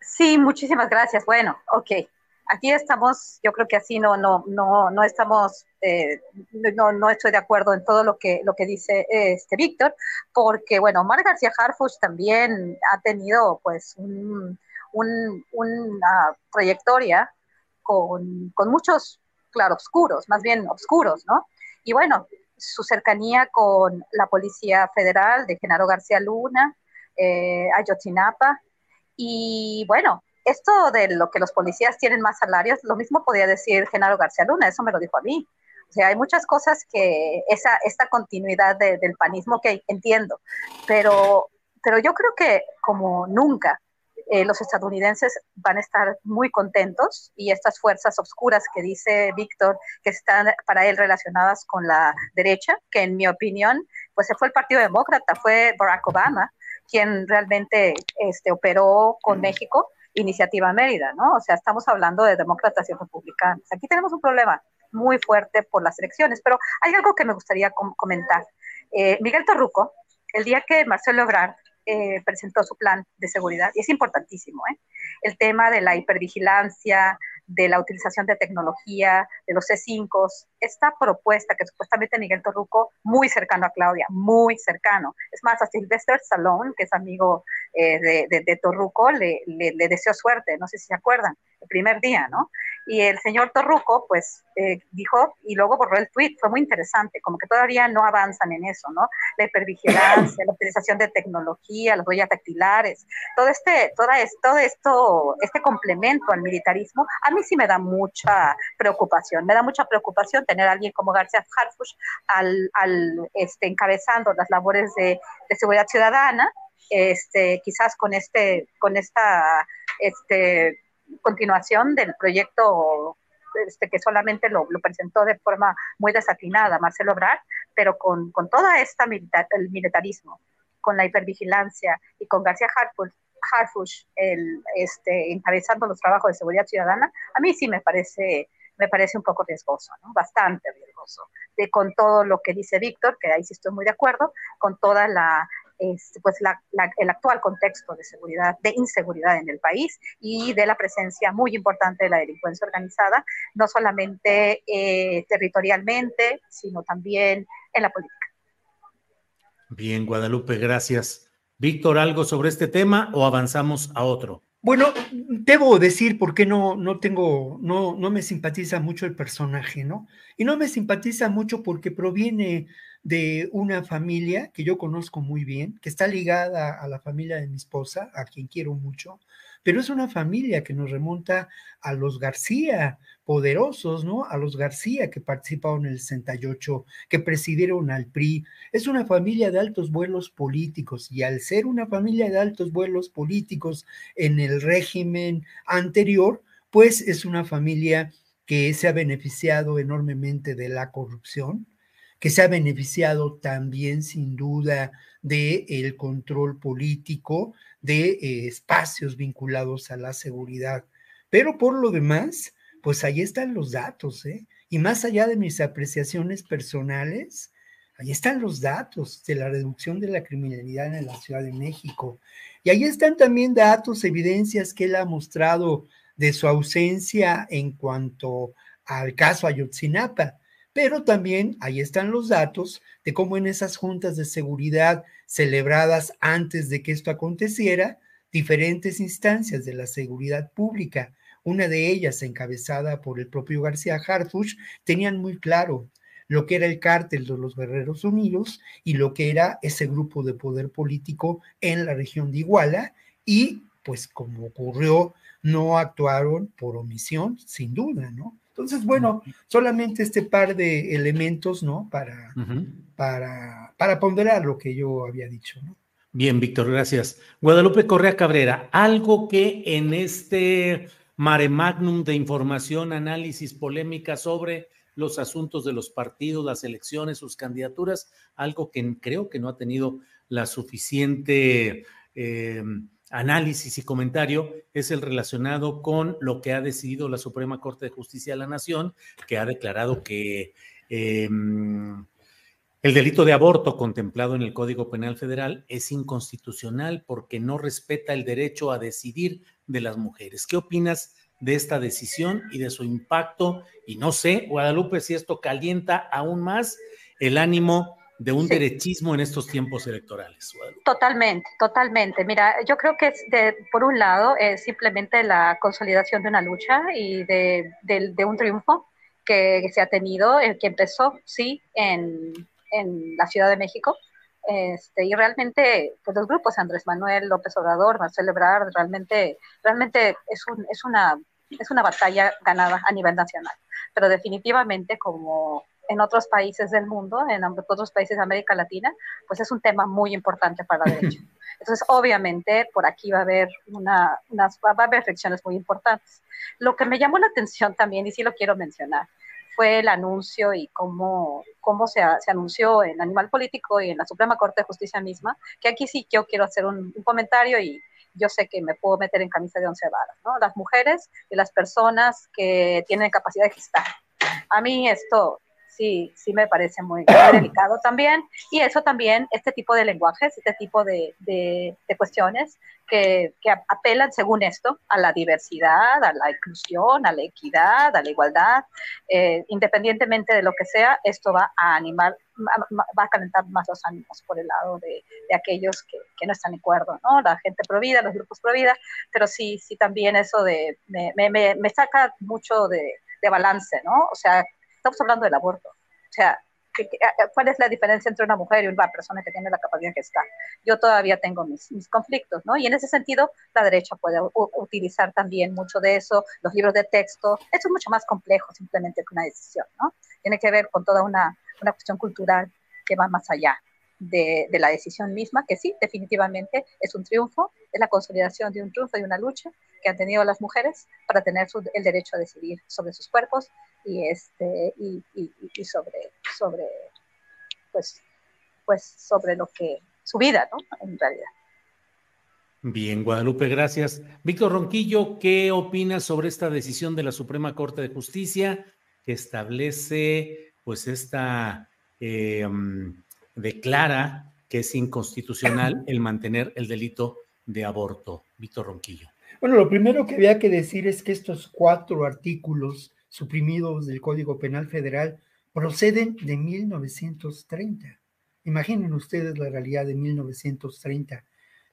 Sí, muchísimas gracias. Bueno, ok aquí estamos, yo creo que así no, no, no, no estamos, eh, no, no estoy de acuerdo en todo lo que, lo que dice este Víctor, porque bueno, Omar García Harfuch también ha tenido pues un, una trayectoria con, con muchos claroscuros, más bien oscuros, ¿no? Y bueno, su cercanía con la Policía Federal de Genaro García Luna, eh, Ayotzinapa, y bueno, esto de lo que los policías tienen más salarios, lo mismo podía decir Genaro García Luna, eso me lo dijo a mí. O sea, hay muchas cosas que esa, esta continuidad del panismo que entiendo, pero, pero yo creo que como nunca eh, los estadounidenses van a estar muy contentos y estas fuerzas oscuras que dice Víctor, que están para él relacionadas con la derecha, que en mi opinión, pues se fue el Partido Demócrata, fue Barack Obama quien realmente este, operó con México, Iniciativa Mérida, ¿no? O sea, estamos hablando de demócratas y republicanos. Aquí tenemos un problema muy fuerte por las elecciones, pero hay algo que me gustaría comentar. Eh, Miguel Torruco, el día que Marcelo Ebrard eh, presentó su plan de seguridad, y es importantísimo, ¿eh? el tema de la hipervigilancia, de la utilización de tecnología, de los C5, esta propuesta que supuestamente Miguel Torruco, muy cercano a Claudia, muy cercano. Es más, a Sylvester Salón, que es amigo eh, de, de, Torruco, le, le, le deseó suerte, no sé si se acuerdan, el primer día, ¿no? Y el señor Torruco, pues, eh, dijo, y luego borró el tweet, fue muy interesante, como que todavía no avanzan en eso, ¿no? La hipervigilancia, la utilización de tecnología, las huellas dactilares, todo este, toda esto, todo esto, este complemento al militarismo, a mí sí me da mucha preocupación, me da mucha preocupación tener a alguien como García Harfush al, al este, encabezando las labores de, de seguridad ciudadana, este, quizás con este, con esta, este, continuación del proyecto este, que solamente lo, presentó de forma muy desatinada Marcelo Obrar, pero con, con toda esta el militarismo, con la hipervigilancia y con García Harfush, el, este, encabezando los trabajos de seguridad ciudadana, a mí sí me parece, me parece un poco riesgoso, ¿no? bastante riesgoso, de, con todo lo que dice Víctor, que ahí sí estoy muy de acuerdo, con toda la pues el actual contexto de seguridad, de inseguridad en el país y de la presencia muy importante de la delincuencia organizada, no solamente eh, territorialmente, sino también en la política. Bien, Guadalupe, gracias. Víctor, ¿algo sobre este tema o avanzamos a otro? Bueno, debo decir por qué no, no tengo, no, no me simpatiza mucho el personaje, ¿no? Y no me simpatiza mucho porque proviene de una familia que yo conozco muy bien, que está ligada a la familia de mi esposa, a quien quiero mucho, pero es una familia que nos remonta a los García, poderosos, ¿no? A los García que participaron en el 68, que presidieron al PRI. Es una familia de altos vuelos políticos y al ser una familia de altos vuelos políticos en el régimen anterior, pues es una familia que se ha beneficiado enormemente de la corrupción, que se ha beneficiado también sin duda del el control político de eh, espacios vinculados a la seguridad. Pero por lo demás, pues ahí están los datos, ¿eh? Y más allá de mis apreciaciones personales, ahí están los datos de la reducción de la criminalidad en la Ciudad de México. Y ahí están también datos, evidencias que él ha mostrado de su ausencia en cuanto al caso Ayotzinapa. Pero también ahí están los datos de cómo en esas juntas de seguridad celebradas antes de que esto aconteciera, diferentes instancias de la seguridad pública, una de ellas encabezada por el propio García Harfuch, tenían muy claro lo que era el cártel de los Guerreros Unidos y lo que era ese grupo de poder político en la región de Iguala y pues como ocurrió, no actuaron por omisión, sin duda, ¿no? Entonces, bueno, solamente este par de elementos, ¿no? Para, para, para ponderar lo que yo había dicho, ¿no? Bien, Víctor, gracias. Guadalupe Correa Cabrera, algo que en este mare magnum de información, análisis, polémica sobre los asuntos de los partidos, las elecciones, sus candidaturas, algo que creo que no ha tenido la suficiente eh, análisis y comentario es el relacionado con lo que ha decidido la Suprema Corte de Justicia de la Nación, que ha declarado que em, el delito de aborto contemplado en el Código Penal Federal es inconstitucional porque no respeta el derecho a decidir de las mujeres. ¿Qué opinas de esta decisión y de su impacto? Y no sé, Guadalupe, si esto calienta aún más el ánimo de un derechismo en estos tiempos electorales. Totalmente, totalmente. Mira, yo creo que es de, por un lado es simplemente la consolidación de una lucha y de, un triunfo que, se ha tenido, que empezó, sí, en, en la Ciudad de México. Este, y realmente, pues los grupos, Andrés Manuel, López Obrador, Marcelo Ebrard, realmente, realmente es, un, es, una, es una batalla ganada a nivel nacional. Pero definitivamente, como en otros países del mundo, en otros países de América Latina, pues es un tema muy importante para la derecha. Entonces, obviamente, por aquí va a haber una, unas, va a haber reflexiones muy importantes. Lo que me llamó la atención también, y sí lo quiero mencionar, fue el anuncio y cómo, cómo se, se, anunció en Animal Político y en la Suprema Corte de Justicia misma, que aquí sí yo quiero hacer un, un comentario y yo sé que me puedo meter en camisa de once varas, ¿no? Las mujeres y las personas que tienen capacidad de gestar. A mí esto sí, sí me parece muy, delicado también. Y eso también, este tipo de lenguajes, este tipo de, de, cuestiones que, que, apelan, según esto, a la diversidad, a la inclusión, a la equidad, a la igualdad, eh, independientemente de lo que sea, esto va a animar, va a calentar más los ánimos por el lado de, de aquellos que, que, no están de acuerdo, ¿no? La gente provida, los grupos provida, pero sí, sí también eso de, me, me, me saca mucho de, de balance, ¿no? O sea, estamos hablando del aborto. O sea, ¿cuál es la diferencia entre una mujer y una persona que tiene la capacidad está? Yo todavía tengo mis, mis conflictos, ¿no? Y en ese sentido, la derecha puede utilizar también mucho de eso, los libros de texto. Eso es mucho más complejo simplemente que una decisión, ¿no? Tiene que ver con toda una, una cuestión cultural que va más allá de, de, la decisión misma, que sí, definitivamente es un triunfo, es la consolidación de un triunfo y una lucha que han tenido las mujeres para tener su, el derecho a decidir sobre sus cuerpos y, este, y, y, y, sobre, sobre, pues, pues sobre lo que, su vida, ¿no? En realidad. Bien, Guadalupe, gracias. Víctor Ronquillo, ¿qué opinas sobre esta decisión de la Suprema Corte de Justicia que establece, pues, esta, eh, declara que es inconstitucional el mantener el delito de aborto? Víctor Ronquillo. Bueno, lo primero que había que decir es que estos cuatro artículos suprimidos del Código Penal Federal proceden de 1930. Imaginen ustedes la realidad de 1930,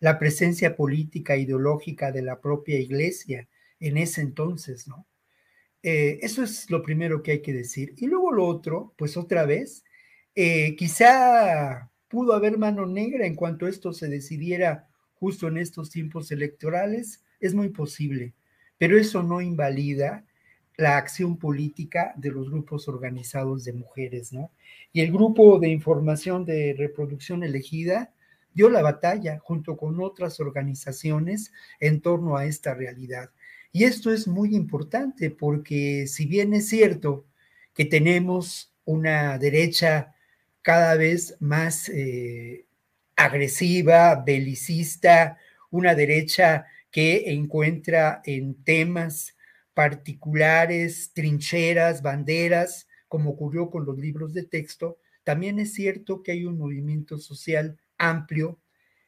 la presencia política ideológica de la propia iglesia en ese entonces, ¿no? Eh, eso es lo primero que hay que decir. Y luego lo otro, pues otra vez, eh, quizá pudo haber mano negra en cuanto esto se decidiera justo en estos tiempos electorales, es muy posible, pero eso no invalida la acción política de los grupos organizados de mujeres, ¿no? Y el grupo de información de reproducción elegida dio la batalla junto con otras organizaciones en torno a esta realidad. Y esto es muy importante porque si bien es cierto que tenemos una derecha cada vez más eh, agresiva, belicista, una derecha que encuentra en temas particulares, trincheras, banderas, como ocurrió con los libros de texto, también es cierto que hay un movimiento social amplio,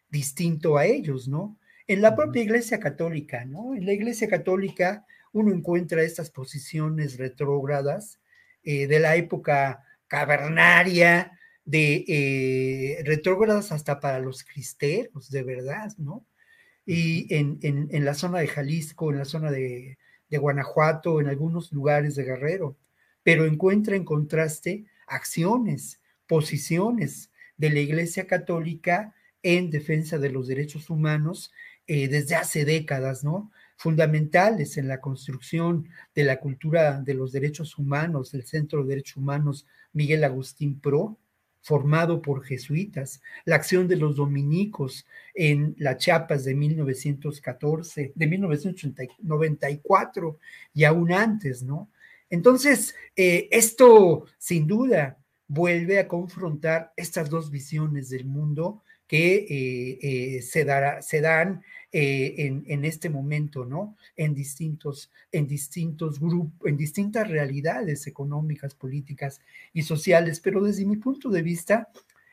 distinto a ellos, ¿no? En la propia Iglesia Católica, ¿no? En la Iglesia Católica uno encuentra estas posiciones retrógradas eh, de la época cavernaria, de eh, retrógradas hasta para los cristeros, de verdad, ¿no? Y en, en, en la zona de Jalisco, en la zona de, de Guanajuato, en algunos lugares de Guerrero, pero encuentra en contraste acciones, posiciones de la Iglesia Católica en defensa de los derechos humanos eh, desde hace décadas, ¿no? Fundamentales en la construcción de la cultura de los derechos humanos, el Centro de Derechos Humanos Miguel Agustín Pro, formado por jesuitas, la acción de los dominicos en la Chiapas de 1914, de 1994 y aún antes, ¿no? Entonces, eh, esto sin duda vuelve a confrontar estas dos visiones del mundo que eh, eh, se, dará, se, dan eh, en, este momento, ¿no? En distintos, en distintos grupos, en distintas realidades económicas, políticas y sociales, pero desde mi punto de vista,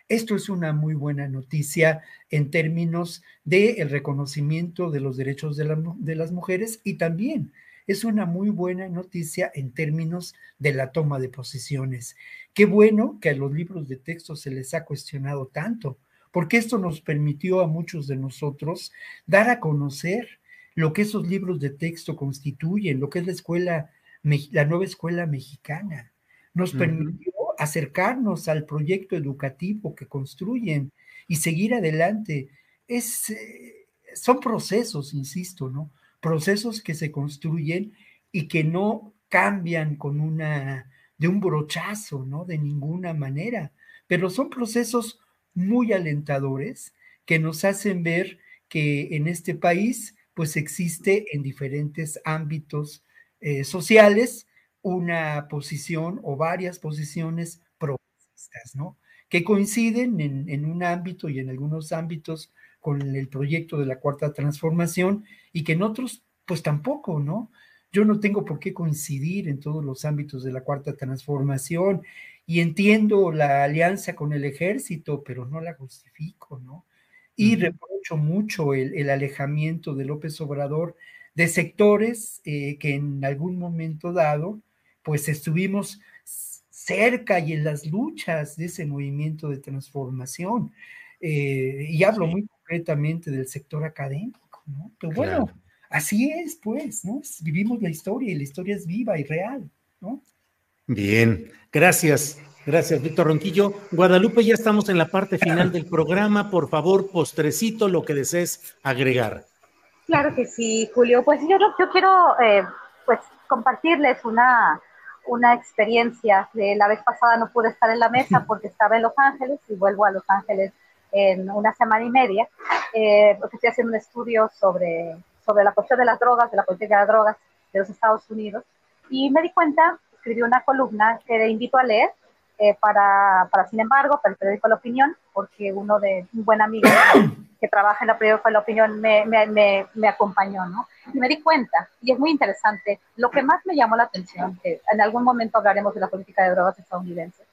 esto es una muy buena noticia en términos del el reconocimiento de los derechos de, de las mujeres y también es una muy buena noticia en términos de la toma de posiciones. Qué bueno que a los libros de texto se les ha cuestionado tanto, porque esto nos permitió a muchos de nosotros dar a conocer lo que esos libros de texto constituyen, lo que es la escuela, la nueva escuela mexicana. Nos permitió acercarnos al proyecto educativo que construyen y seguir adelante. Es, eh, son procesos, insisto, ¿no? Procesos que se construyen y que no cambian con una de un brochazo, ¿no? De ninguna manera, pero son procesos muy alentadores que nos hacen ver que en este país pues existe en diferentes ámbitos eh, sociales una posición o varias posiciones progresistas, ¿no? Que coinciden en, en, un ámbito y en algunos ámbitos con el proyecto de la cuarta transformación y que en otros, pues tampoco, ¿no? Yo no tengo por qué coincidir en todos los ámbitos de la cuarta transformación y entiendo la alianza con el ejército, pero no la justifico, ¿no? Y reprocho mucho el, el, alejamiento de López Obrador de sectores eh, que en algún momento dado, pues estuvimos cerca y en las luchas de ese movimiento de transformación. Eh, y hablo muy concretamente del sector académico, ¿no? Pero bueno, así es, pues, ¿no? Vivimos la historia y la historia es viva y real, ¿no? Bien, gracias. Gracias, Víctor Ronquillo. Guadalupe, ya estamos en la parte final del programa. Por favor, postrecito, lo que desees agregar. Claro que sí, Julio. Pues yo, yo quiero eh, pues, compartirles una, una experiencia. De la vez pasada no pude estar en la mesa porque estaba en Los Ángeles y vuelvo a Los Ángeles en una semana y media, eh, porque estoy haciendo un estudio sobre, sobre la cuestión de las drogas, de la política de las drogas de los Estados Unidos. Y me di cuenta, escribí una columna que le invito a leer eh, para, para, sin embargo, para el periódico La Opinión, porque uno de un buen amigo que trabaja en el periódico La Opinión me, me, me, me, acompañó, ¿no? Y me di cuenta, y es muy interesante, lo que más me llamó la atención, que en algún momento hablaremos de la política de drogas estadounidense,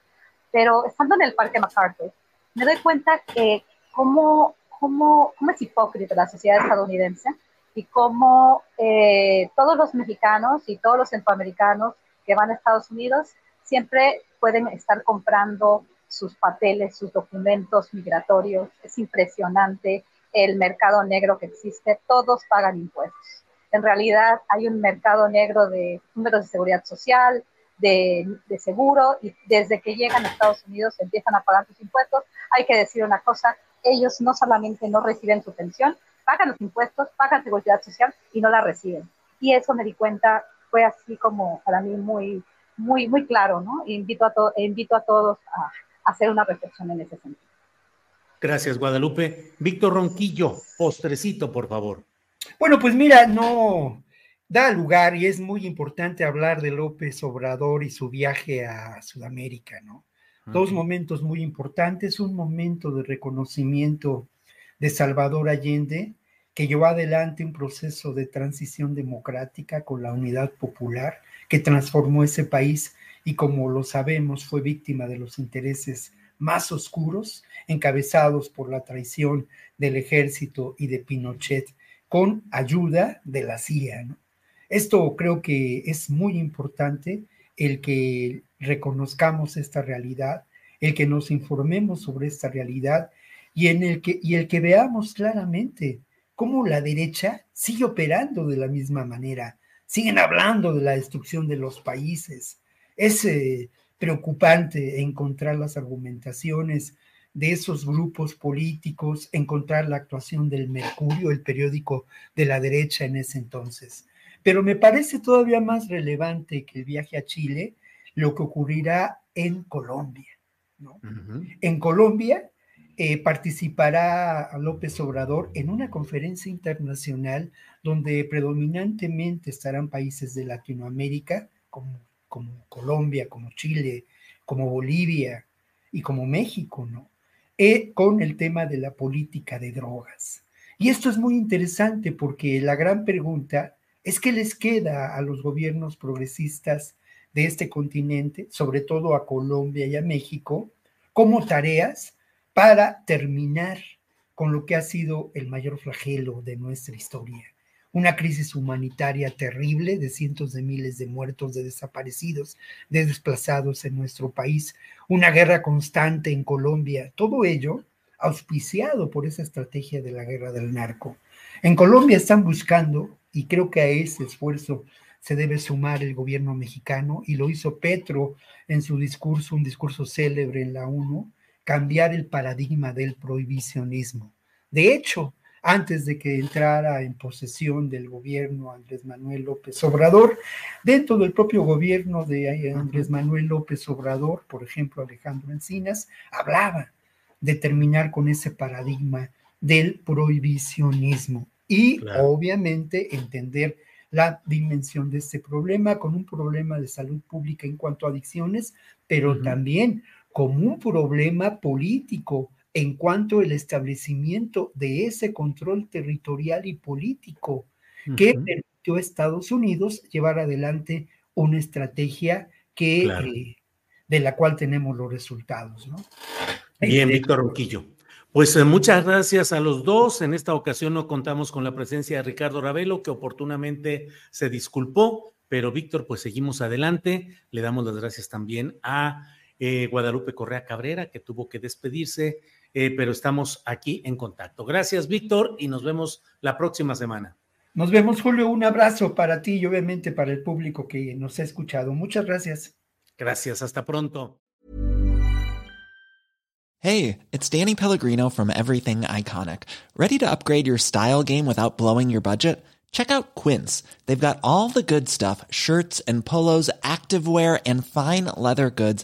pero estando en el Parque MacArthur, me doy cuenta que cómo, cómo, cómo es hipócrita la sociedad estadounidense y cómo eh, todos los mexicanos y todos los centroamericanos que van a Estados Unidos siempre pueden estar comprando sus papeles, sus documentos migratorios. Es impresionante el mercado negro que existe. Todos pagan impuestos. En realidad hay un mercado negro de números de seguridad social, de, seguro, y desde que llegan a Estados Unidos empiezan a pagar sus impuestos. Hay que decir una cosa, ellos no solamente no reciben su pensión, pagan los impuestos, pagan seguridad social y no la reciben. Y eso me di cuenta, fue así como para mí muy, muy, muy claro, ¿no? Invito a, to invito a todos a, a hacer una reflexión en ese sentido. Gracias, Guadalupe. Víctor Ronquillo, postrecito, por favor. Bueno, pues mira, no, da lugar y es muy importante hablar de López Obrador y su viaje a Sudamérica, ¿no? Dos momentos muy importantes, un momento de reconocimiento de Salvador Allende, que llevó adelante un proceso de transición democrática con la unidad popular, que transformó ese país y como lo sabemos fue víctima de los intereses más oscuros, encabezados por la traición del ejército y de Pinochet, con ayuda de la CIA. Esto creo que es muy importante, el que reconozcamos esta realidad, el que nos informemos sobre esta realidad y, en el que, y el que veamos claramente cómo la derecha sigue operando de la misma manera. Siguen hablando de la destrucción de los países. Es eh, preocupante encontrar las argumentaciones de esos grupos políticos, encontrar la actuación del Mercurio, el periódico de la derecha en ese entonces. Pero me parece todavía más relevante que el viaje a Chile lo que ocurrirá en Colombia. ¿no? Uh -huh. En Colombia eh, participará López Obrador en una conferencia internacional donde predominantemente estarán países de Latinoamérica, como, Colombia, como Chile, como Bolivia y como México, ¿no? Eh, con el tema de la política de drogas. Y esto es muy interesante porque la gran pregunta es que les queda a los gobiernos progresistas de este continente, sobre todo a Colombia y a México, como tareas para terminar con lo que ha sido el mayor flagelo de nuestra historia. Una crisis humanitaria terrible de cientos de miles de muertos, de desaparecidos, de desplazados en nuestro país, una guerra constante en Colombia, todo ello auspiciado por esa estrategia de la guerra del narco. En Colombia están buscando y creo que a ese esfuerzo se debe sumar el gobierno mexicano y lo hizo Petro en su discurso, un discurso célebre en la ONU, cambiar el paradigma del prohibicionismo. De hecho, antes de que entrara en posesión del gobierno Andrés Manuel López Obrador. Dentro del propio gobierno de Andrés Manuel López Obrador, por ejemplo, Alejandro Encinas, hablaba de terminar con ese paradigma del prohibicionismo y obviamente entender la dimensión de este problema con un problema de salud pública en cuanto a adicciones, pero también como un problema político en cuanto al establecimiento de ese control territorial y político que permitió a Estados Unidos llevar adelante una estrategia que, eh, de la cual tenemos los resultados. ¿no? Bien, Víctor Roquillo. Pues eh, muchas gracias a los dos. En esta ocasión no contamos con la presencia de Ricardo Ravelo, que oportunamente se disculpó, pero Víctor, pues seguimos adelante. Le damos las gracias también a eh, Guadalupe Correa Cabrera, que tuvo que despedirse, eh, pero estamos aquí en contacto. Gracias, Víctor, y nos vemos la próxima semana. Nos vemos, Julio. Un abrazo para ti y obviamente para el público que nos ha escuchado. Muchas gracias. Gracias, hasta pronto. Hey, it's Danny Pellegrino from Everything Iconic. ¿Ready to upgrade your style game without blowing your budget? Check out Quince. They've got all the good stuff shirts and polos, activewear, and fine leather goods,